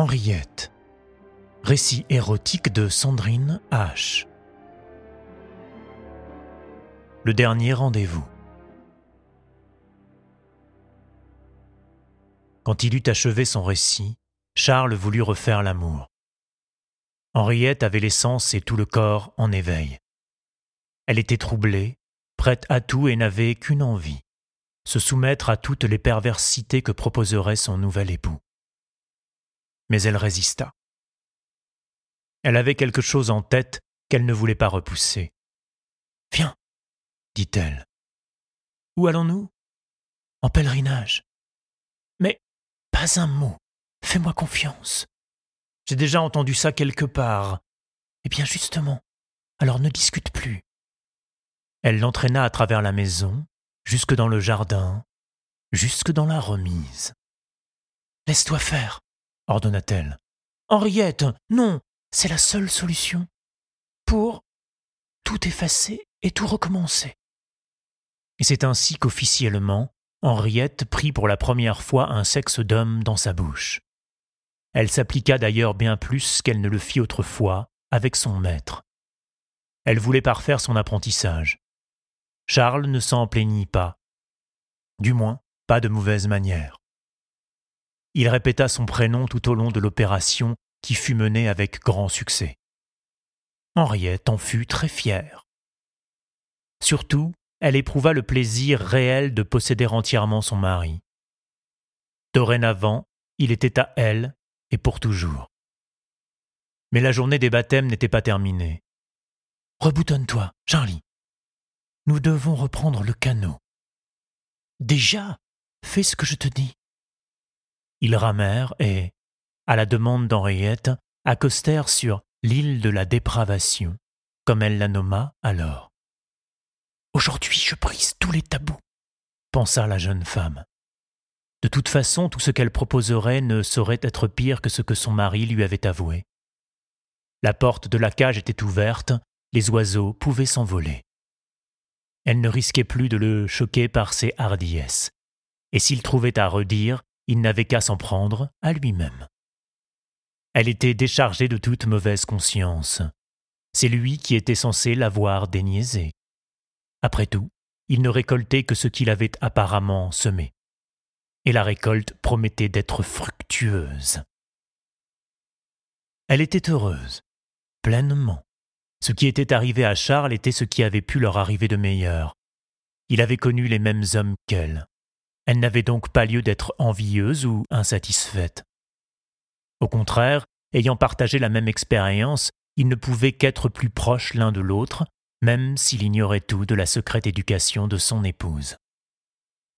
Henriette. Récit érotique de Sandrine H. Le dernier rendez-vous. Quand il eut achevé son récit, Charles voulut refaire l'amour. Henriette avait les sens et tout le corps en éveil. Elle était troublée, prête à tout et n'avait qu'une envie se soumettre à toutes les perversités que proposerait son nouvel époux. Mais elle résista. Elle avait quelque chose en tête qu'elle ne voulait pas repousser. Viens, dit-elle. Où allons-nous En pèlerinage. Mais pas un mot. Fais-moi confiance. J'ai déjà entendu ça quelque part. Eh bien justement, alors ne discute plus. Elle l'entraîna à travers la maison, jusque dans le jardin, jusque dans la remise. Laisse-toi faire, ordonna-t-elle. Henriette, non, c'est la seule solution pour tout effacer et tout recommencer. Et c'est ainsi qu'officiellement, Henriette prit pour la première fois un sexe d'homme dans sa bouche. Elle s'appliqua d'ailleurs bien plus qu'elle ne le fit autrefois avec son maître. Elle voulait parfaire son apprentissage. Charles ne s'en plaignit pas. Du moins, pas de mauvaise manière. Il répéta son prénom tout au long de l'opération qui fut menée avec grand succès. Henriette en fut très fière. Surtout, elle éprouva le plaisir réel de posséder entièrement son mari. Dorénavant, il était à elle et pour toujours. Mais la journée des baptêmes n'était pas terminée. Reboutonne-toi, Charlie. Nous devons reprendre le canot. Déjà, fais ce que je te dis. Ils ramèrent et, à la demande d'Henriette, accostèrent sur l'île de la dépravation, comme elle la nomma alors. Aujourd'hui, je brise tous les tabous, pensa la jeune femme. De toute façon, tout ce qu'elle proposerait ne saurait être pire que ce que son mari lui avait avoué. La porte de la cage était ouverte, les oiseaux pouvaient s'envoler. Elle ne risquait plus de le choquer par ses hardiesses, et s'il trouvait à redire, il n'avait qu'à s'en prendre à lui-même. Elle était déchargée de toute mauvaise conscience. C'est lui qui était censé l'avoir déniaisée. Après tout, il ne récoltait que ce qu'il avait apparemment semé. Et la récolte promettait d'être fructueuse. Elle était heureuse, pleinement. Ce qui était arrivé à Charles était ce qui avait pu leur arriver de meilleur. Il avait connu les mêmes hommes qu'elle. Elle n'avait donc pas lieu d'être envieuse ou insatisfaite. Au contraire, ayant partagé la même expérience, ils ne pouvaient qu'être plus proches l'un de l'autre, même s'il ignorait tout de la secrète éducation de son épouse.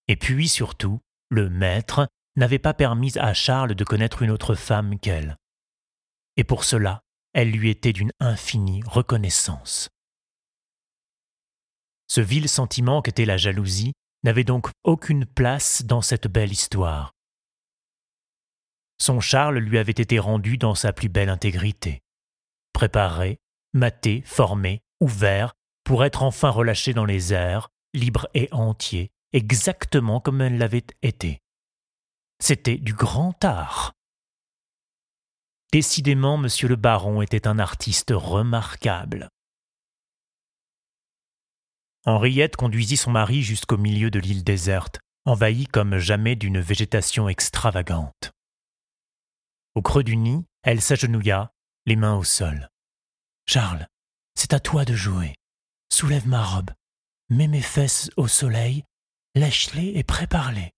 Et puis surtout, le maître n'avait pas permis à Charles de connaître une autre femme qu'elle. Et pour cela, elle lui était d'une infinie reconnaissance. Ce vil sentiment qu'était la jalousie n'avait donc aucune place dans cette belle histoire. Son Charles lui avait été rendu dans sa plus belle intégrité, préparé, maté, formé, ouvert, pour être enfin relâché dans les airs, libre et entier, exactement comme elle l'avait été. C'était du grand art. Décidément, monsieur le baron était un artiste remarquable. Henriette conduisit son mari jusqu'au milieu de l'île déserte, envahie comme jamais d'une végétation extravagante. Au creux du nid, elle s'agenouilla, les mains au sol. Charles, c'est à toi de jouer. Soulève ma robe, mets mes fesses au soleil, lèche-les et prépare-les.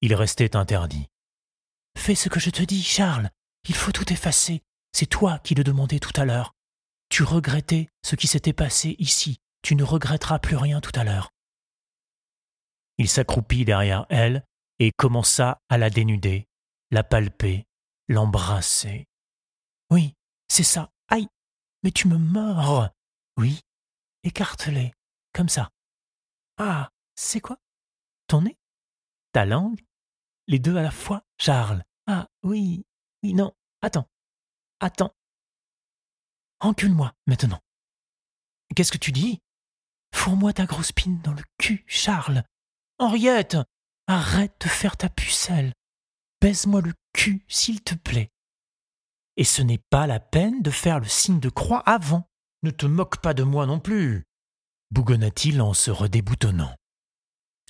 Il restait interdit. Fais ce que je te dis, Charles, il faut tout effacer. C'est toi qui le demandais tout à l'heure. Tu regrettais ce qui s'était passé ici. Tu ne regretteras plus rien tout à l'heure. Il s'accroupit derrière elle et commença à la dénuder, la palper, l'embrasser. Oui, c'est ça. Aïe, mais tu me mords. Oui, écarte-les, comme ça. Ah, c'est quoi? Ton nez? Ta langue? Les deux à la fois, Charles. Ah, oui, oui, non, attends, attends. Encule-moi maintenant. Qu'est-ce que tu dis? Fourre-moi ta grosse pine dans le cul, Charles. Henriette, arrête de faire ta pucelle. baise-moi le cul, s'il te plaît. Et ce n'est pas la peine de faire le signe de croix avant. Ne te moque pas de moi non plus, bougonna-t-il en se redéboutonnant.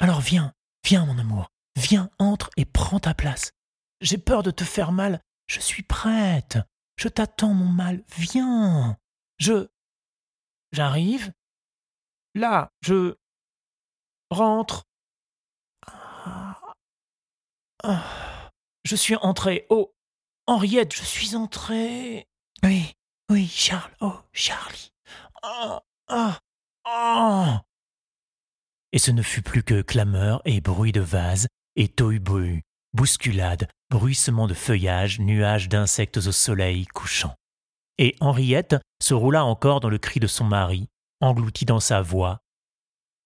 Alors viens, viens, mon amour, viens, entre et prends ta place. J'ai peur de te faire mal, je suis prête. Je t'attends, mon mal, viens. Je. J'arrive. Là, je. rentre. Ah. Ah. Je suis entré. Oh, Henriette, je suis entré. Oui, oui, Charles. Oh, Charlie. Ah, ah, ah. Et ce ne fut plus que clameur et bruit de vase et tohu-bohu, bousculade, bruissement de feuillage, nuages d'insectes au soleil couchant. Et Henriette se roula encore dans le cri de son mari, englouti dans sa voix,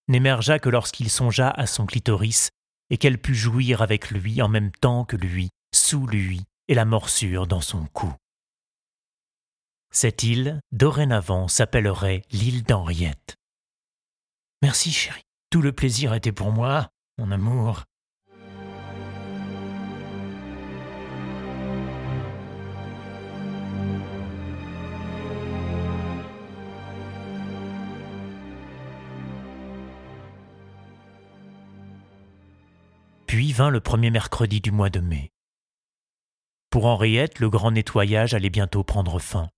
n'émergea que lorsqu'il songea à son clitoris et qu'elle put jouir avec lui en même temps que lui, sous lui, et la morsure dans son cou. Cette île, dorénavant, s'appellerait l'île d'Henriette. Merci, chérie. Tout le plaisir était pour moi, mon amour. Vint le premier mercredi du mois de mai. Pour Henriette, le grand nettoyage allait bientôt prendre fin.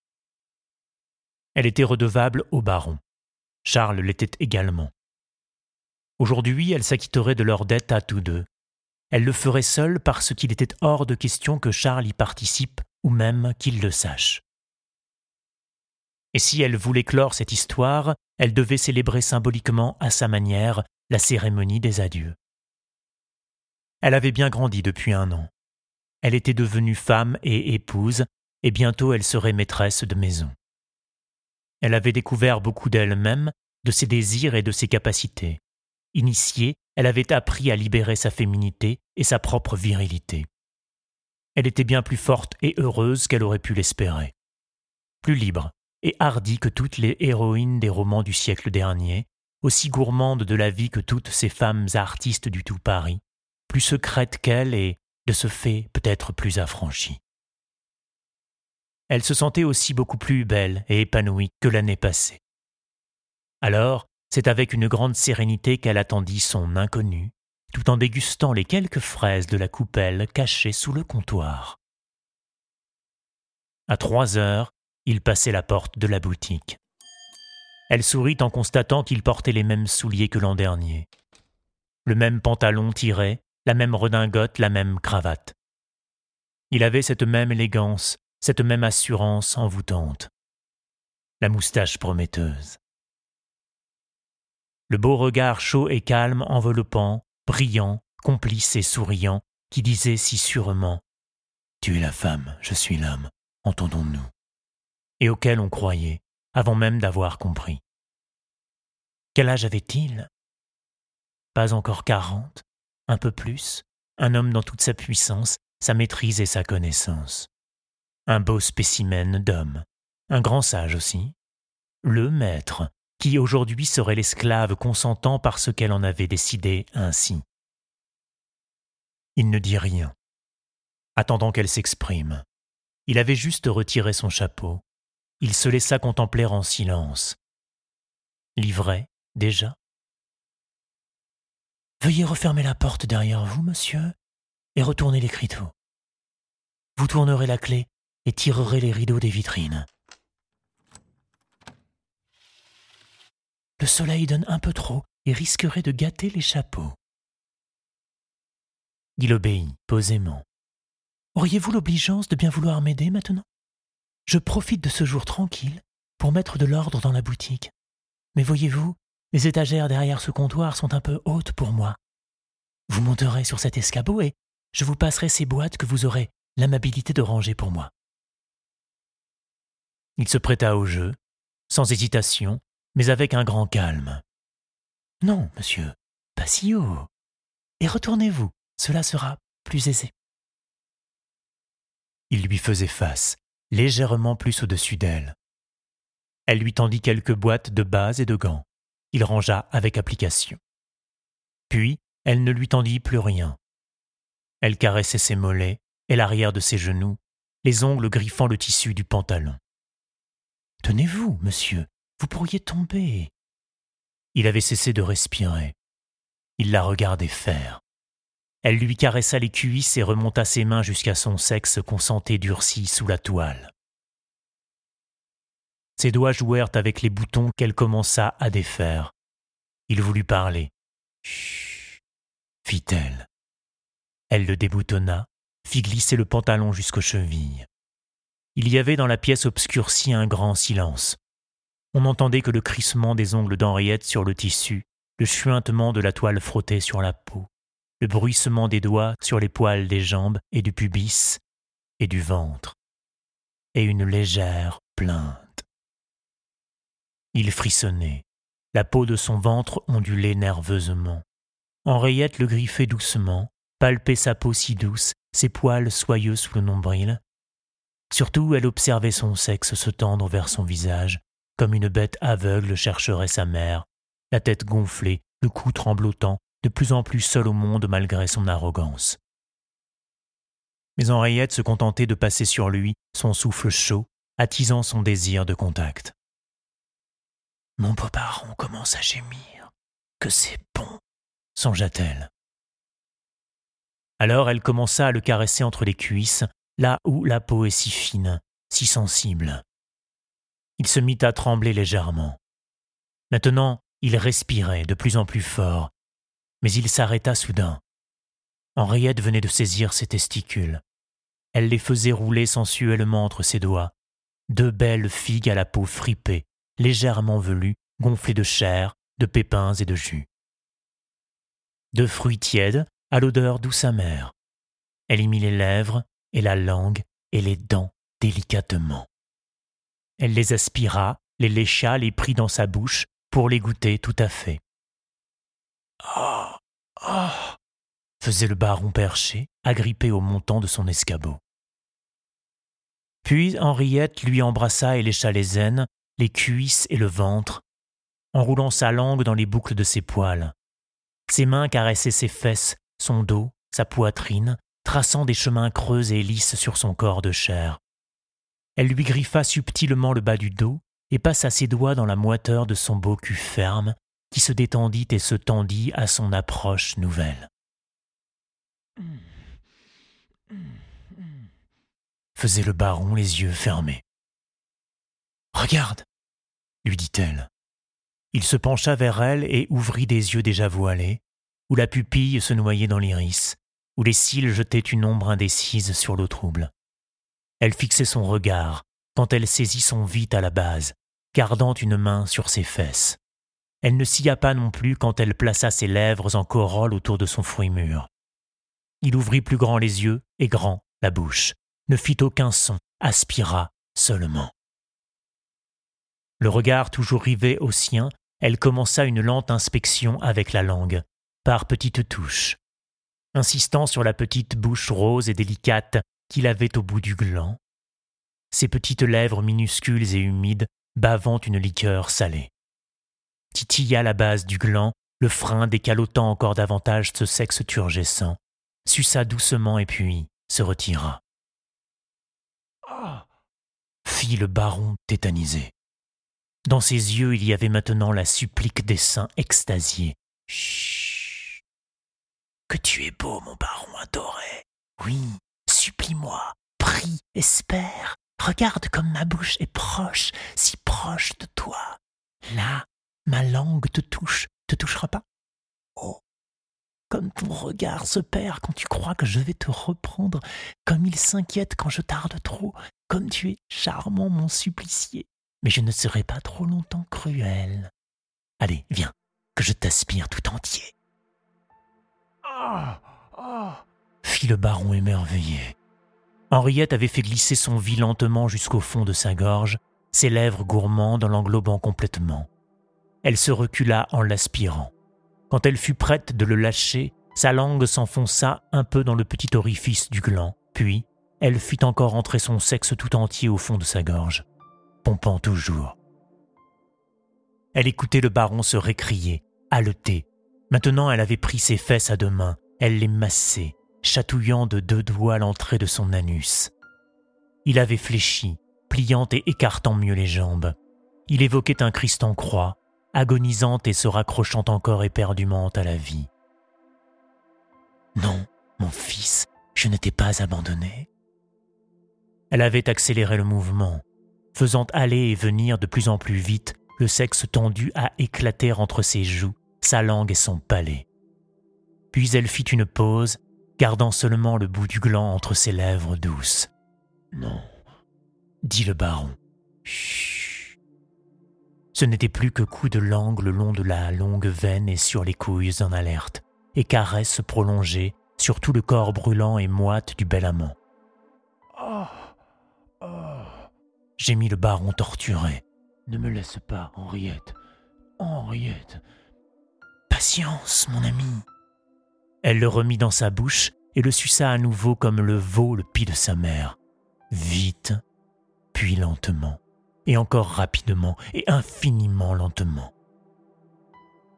Elle était redevable au baron. Charles l'était également. Aujourd'hui, elle s'acquitterait de leur dette à tous deux. Elle le ferait seule parce qu'il était hors de question que Charles y participe ou même qu'il le sache. Et si elle voulait clore cette histoire, elle devait célébrer symboliquement à sa manière la cérémonie des adieux. Elle avait bien grandi depuis un an. Elle était devenue femme et épouse, et bientôt elle serait maîtresse de maison. Elle avait découvert beaucoup d'elle-même, de ses désirs et de ses capacités. Initiée, elle avait appris à libérer sa féminité et sa propre virilité. Elle était bien plus forte et heureuse qu'elle aurait pu l'espérer. Plus libre et hardie que toutes les héroïnes des romans du siècle dernier, aussi gourmande de la vie que toutes ces femmes artistes du tout Paris, plus secrète qu'elle et de ce fait peut-être plus affranchie. Elle se sentait aussi beaucoup plus belle et épanouie que l'année passée. Alors, c'est avec une grande sérénité qu'elle attendit son inconnu, tout en dégustant les quelques fraises de la coupelle cachées sous le comptoir. À trois heures, il passait la porte de la boutique. Elle sourit en constatant qu'il portait les mêmes souliers que l'an dernier. Le même pantalon tiré, la même redingote, la même cravate. Il avait cette même élégance, cette même assurance envoûtante. La moustache prometteuse. Le beau regard chaud et calme enveloppant, brillant, complice et souriant, qui disait si sûrement Tu es la femme, je suis l'homme, entendons-nous et auquel on croyait, avant même d'avoir compris. Quel âge avait-il? Pas encore quarante, un peu plus, un homme dans toute sa puissance, sa maîtrise et sa connaissance. Un beau spécimen d'homme, un grand sage aussi, le maître, qui aujourd'hui serait l'esclave consentant parce qu'elle en avait décidé ainsi. Il ne dit rien, attendant qu'elle s'exprime. Il avait juste retiré son chapeau. Il se laissa contempler en silence. Livré, déjà? Veuillez refermer la porte derrière vous, monsieur, et retourner l'écriteau. Vous tournerez la clé et tirerez les rideaux des vitrines. Le soleil donne un peu trop et risquerait de gâter les chapeaux. Il obéit posément. Auriez-vous l'obligeance de bien vouloir m'aider maintenant? Je profite de ce jour tranquille pour mettre de l'ordre dans la boutique. Mais voyez-vous, les étagères derrière ce comptoir sont un peu hautes pour moi. Vous monterez sur cet escabeau et je vous passerai ces boîtes que vous aurez l'amabilité de ranger pour moi. Il se prêta au jeu, sans hésitation, mais avec un grand calme. Non, monsieur, pas si haut. Et retournez-vous, cela sera plus aisé. Il lui faisait face, légèrement plus au-dessus d'elle. Elle lui tendit quelques boîtes de base et de gants il rangea avec application. Puis, elle ne lui tendit plus rien. Elle caressait ses mollets et l'arrière de ses genoux, les ongles griffant le tissu du pantalon. Tenez-vous, monsieur, vous pourriez tomber. Il avait cessé de respirer. Il la regardait faire. Elle lui caressa les cuisses et remonta ses mains jusqu'à son sexe consenté durci sous la toile. Ses doigts jouèrent avec les boutons qu'elle commença à défaire. Il voulut parler. Chut, fit-elle. Elle le déboutonna, fit glisser le pantalon jusqu'aux chevilles. Il y avait dans la pièce obscurcie un grand silence. On n'entendait que le crissement des ongles d'Henriette sur le tissu, le chuintement de la toile frottée sur la peau, le bruissement des doigts sur les poils des jambes et du pubis et du ventre, et une légère plainte. Il frissonnait, la peau de son ventre ondulait nerveusement. Henriette le griffait doucement, palpait sa peau si douce, ses poils soyeux sous le nombril. Surtout, elle observait son sexe se tendre vers son visage, comme une bête aveugle chercherait sa mère, la tête gonflée, le cou tremblotant, de plus en plus seul au monde malgré son arrogance. Mais Henriette se contentait de passer sur lui son souffle chaud, attisant son désir de contact. Mon beau baron commence à gémir. Que c'est bon, songea-t-elle. Alors elle commença à le caresser entre les cuisses, là où la peau est si fine, si sensible. Il se mit à trembler légèrement. Maintenant, il respirait de plus en plus fort, mais il s'arrêta soudain. Henriette venait de saisir ses testicules. Elle les faisait rouler sensuellement entre ses doigts, deux belles figues à la peau fripée, légèrement velues, gonflées de chair, de pépins et de jus. Deux fruits tièdes, à l'odeur douce amère. Elle y mit les lèvres et la langue et les dents délicatement. Elle les aspira, les lécha, les prit dans sa bouche pour les goûter tout à fait. Oh, oh faisait le baron perché, agrippé au montant de son escabeau. Puis Henriette lui embrassa et lécha les aines, les cuisses et le ventre, enroulant sa langue dans les boucles de ses poils. Ses mains caressaient ses fesses, son dos, sa poitrine, traçant des chemins creux et lisses sur son corps de chair. Elle lui griffa subtilement le bas du dos et passa ses doigts dans la moiteur de son beau cul ferme, qui se détendit et se tendit à son approche nouvelle. Faisait le baron les yeux fermés. Regarde, lui dit-elle. Il se pencha vers elle et ouvrit des yeux déjà voilés, où la pupille se noyait dans l'iris, où les cils jetaient une ombre indécise sur l'eau trouble. Elle fixait son regard quand elle saisit son vite à la base, gardant une main sur ses fesses. Elle ne scia pas non plus quand elle plaça ses lèvres en corolle autour de son fruit mûr. Il ouvrit plus grand les yeux et grand la bouche, ne fit aucun son, aspira seulement. Le regard toujours rivé au sien, elle commença une lente inspection avec la langue, par petites touches, insistant sur la petite bouche rose et délicate qu'il avait au bout du gland, ses petites lèvres minuscules et humides bavant une liqueur salée. Titilla la base du gland, le frein décalotant encore davantage ce sexe turgescent, suça doucement et puis se retira. Ah fit le baron tétanisé. Dans ses yeux, il y avait maintenant la supplique des seins extasiés. Chut. Que tu es beau, mon baron adoré. Oui, supplie-moi, prie, espère. Regarde comme ma bouche est proche, si proche de toi. Là, ma langue te touche, te touchera pas? Oh, comme ton regard se perd quand tu crois que je vais te reprendre, comme il s'inquiète quand je tarde trop, comme tu es charmant, mon supplicié. Mais je ne serai pas trop longtemps cruel. Allez, viens, que je t'aspire tout entier. Ah, ah, fit le baron émerveillé. Henriette avait fait glisser son vie lentement jusqu'au fond de sa gorge, ses lèvres gourmandes l'englobant complètement. Elle se recula en l'aspirant. Quand elle fut prête de le lâcher, sa langue s'enfonça un peu dans le petit orifice du gland, puis elle fit encore entrer son sexe tout entier au fond de sa gorge, pompant toujours. Elle écoutait le baron se récrier, haleter. Maintenant elle avait pris ses fesses à deux mains, elle les massait, chatouillant de deux doigts l'entrée de son anus. Il avait fléchi, pliant et écartant mieux les jambes. Il évoquait un Christ en croix, agonisant et se raccrochant encore éperdument à la vie. Non, mon fils, je ne t'ai pas abandonné. Elle avait accéléré le mouvement, faisant aller et venir de plus en plus vite le sexe tendu à éclater entre ses joues, sa langue et son palais. Puis elle fit une pause, gardant seulement le bout du gland entre ses lèvres douces. Non, dit le baron. Chut. Ce n'était plus que coups de langue le long de la longue veine et sur les couilles en alerte, et caresses prolongées sur tout le corps brûlant et moite du bel amant. Oh, oh. Gémit le baron torturé. Ne me laisse pas, Henriette. Henriette. Patience, mon ami. Elle le remit dans sa bouche et le suça à nouveau comme le veau le pis de sa mère. Vite, puis lentement, et encore rapidement, et infiniment lentement.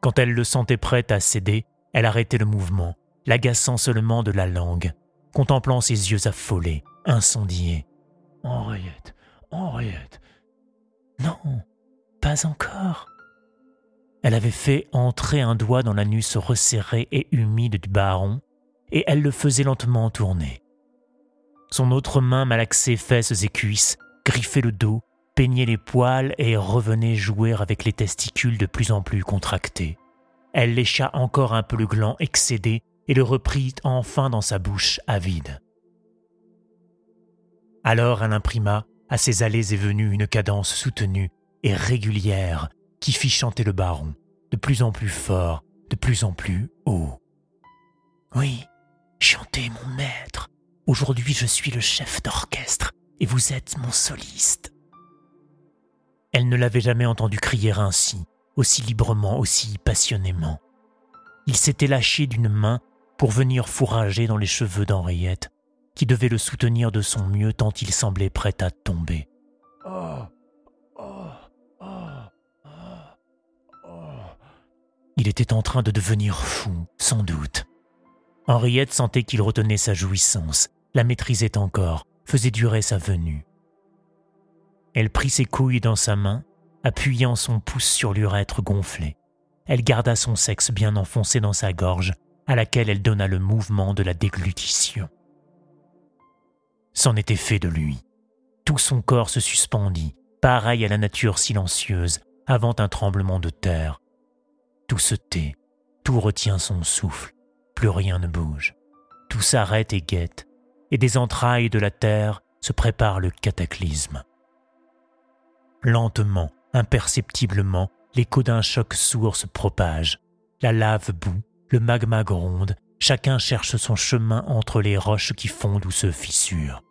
Quand elle le sentait prête à céder, elle arrêtait le mouvement, l'agaçant seulement de la langue, contemplant ses yeux affolés, incendiés. Henriette, Henriette. Non, pas encore. Elle avait fait entrer un doigt dans l'anus resserré et humide du baron, et elle le faisait lentement tourner. Son autre main malaxait fesses et cuisses, griffait le dos, peignait les poils et revenait jouer avec les testicules de plus en plus contractés. Elle lécha encore un peu le gland excédé et le reprit enfin dans sa bouche avide. Alors elle imprima à ses allées et venues une cadence soutenue et régulière qui fit chanter le baron, de plus en plus fort, de plus en plus haut. Oui, chantez mon maître. Aujourd'hui je suis le chef d'orchestre et vous êtes mon soliste. Elle ne l'avait jamais entendu crier ainsi, aussi librement, aussi passionnément. Il s'était lâché d'une main pour venir fourrager dans les cheveux d'Henriette, qui devait le soutenir de son mieux tant il semblait prêt à tomber. Il était en train de devenir fou, sans doute. Henriette sentait qu'il retenait sa jouissance, la maîtrisait encore, faisait durer sa venue. Elle prit ses couilles dans sa main, appuyant son pouce sur l'urètre gonflé. Elle garda son sexe bien enfoncé dans sa gorge, à laquelle elle donna le mouvement de la déglutition. C'en était fait de lui. Tout son corps se suspendit, pareil à la nature silencieuse, avant un tremblement de terre, tout se tait, tout retient son souffle, plus rien ne bouge. Tout s'arrête et guette, et des entrailles de la terre se prépare le cataclysme. Lentement, imperceptiblement, l'écho d'un choc sourd se propage. La lave bout, le magma gronde, chacun cherche son chemin entre les roches qui fondent ou se fissurent.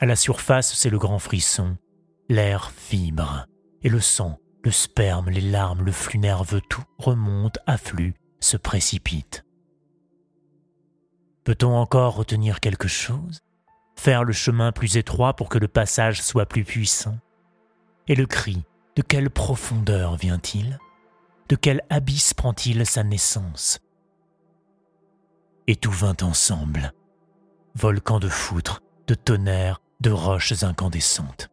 À la surface, c'est le grand frisson, l'air fibre, et le sang, le sperme, les larmes, le flux nerveux, tout remonte, afflue, se précipite. Peut-on encore retenir quelque chose? Faire le chemin plus étroit pour que le passage soit plus puissant? Et le cri, de quelle profondeur vient-il? De quel abysse prend-il sa naissance? Et tout vint ensemble. Volcan de foutre, de tonnerre, de roches incandescentes.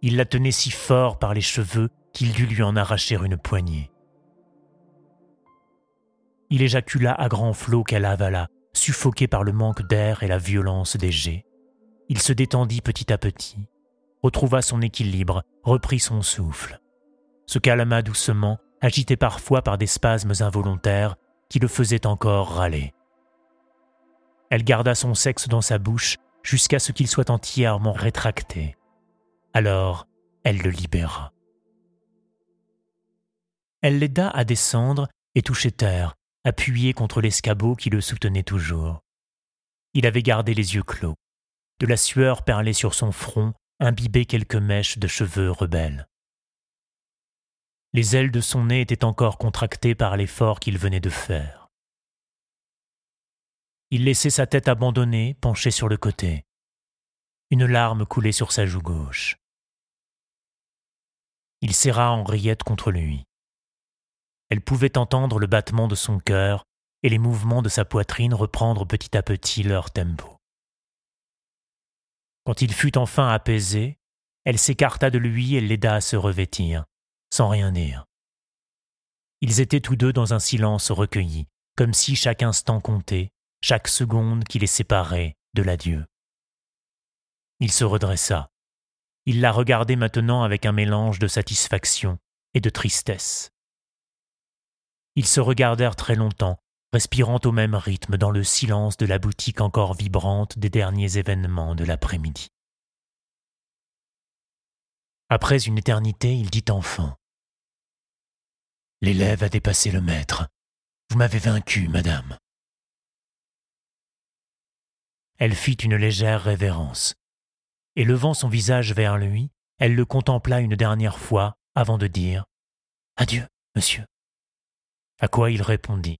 Il la tenait si fort par les cheveux qu'il dut lui en arracher une poignée. Il éjacula à grands flots qu'elle avala, suffoqué par le manque d'air et la violence des jets. Il se détendit petit à petit, retrouva son équilibre, reprit son souffle, se calma doucement, agité parfois par des spasmes involontaires qui le faisaient encore râler. Elle garda son sexe dans sa bouche jusqu'à ce qu'il soit entièrement rétracté. Alors, elle le libéra. Elle l'aida à descendre et toucher terre, appuyé contre l'escabeau qui le soutenait toujours. Il avait gardé les yeux clos. De la sueur perlait sur son front, imbibait quelques mèches de cheveux rebelles. Les ailes de son nez étaient encore contractées par l'effort qu'il venait de faire. Il laissait sa tête abandonnée, penchée sur le côté. Une larme coulait sur sa joue gauche. Il serra Henriette contre lui. Elle pouvait entendre le battement de son cœur et les mouvements de sa poitrine reprendre petit à petit leur tempo. Quand il fut enfin apaisé, elle s'écarta de lui et l'aida à se revêtir, sans rien dire. Ils étaient tous deux dans un silence recueilli, comme si chaque instant comptait, chaque seconde qui les séparait de l'adieu. Il se redressa. Il la regardait maintenant avec un mélange de satisfaction et de tristesse. Ils se regardèrent très longtemps, respirant au même rythme dans le silence de la boutique encore vibrante des derniers événements de l'après-midi. Après une éternité, il dit enfin L'élève a dépassé le maître. Vous m'avez vaincu, madame. Elle fit une légère révérence, et levant son visage vers lui, elle le contempla une dernière fois avant de dire Adieu, monsieur. À quoi il répondit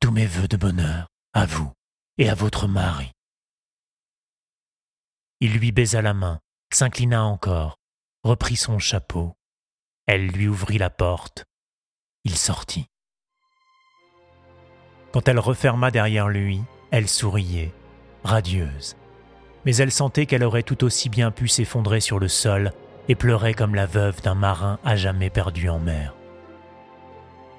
Tous mes voeux de bonheur à vous et à votre mari. Il lui baisa la main, s'inclina encore, reprit son chapeau. Elle lui ouvrit la porte. Il sortit. Quand elle referma derrière lui, elle souriait, radieuse. Mais elle sentait qu'elle aurait tout aussi bien pu s'effondrer sur le sol et pleurer comme la veuve d'un marin à jamais perdu en mer.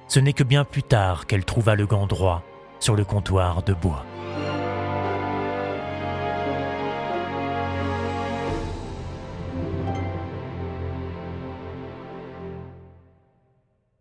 Ce n'est que bien plus tard qu'elle trouva le gant droit sur le comptoir de bois.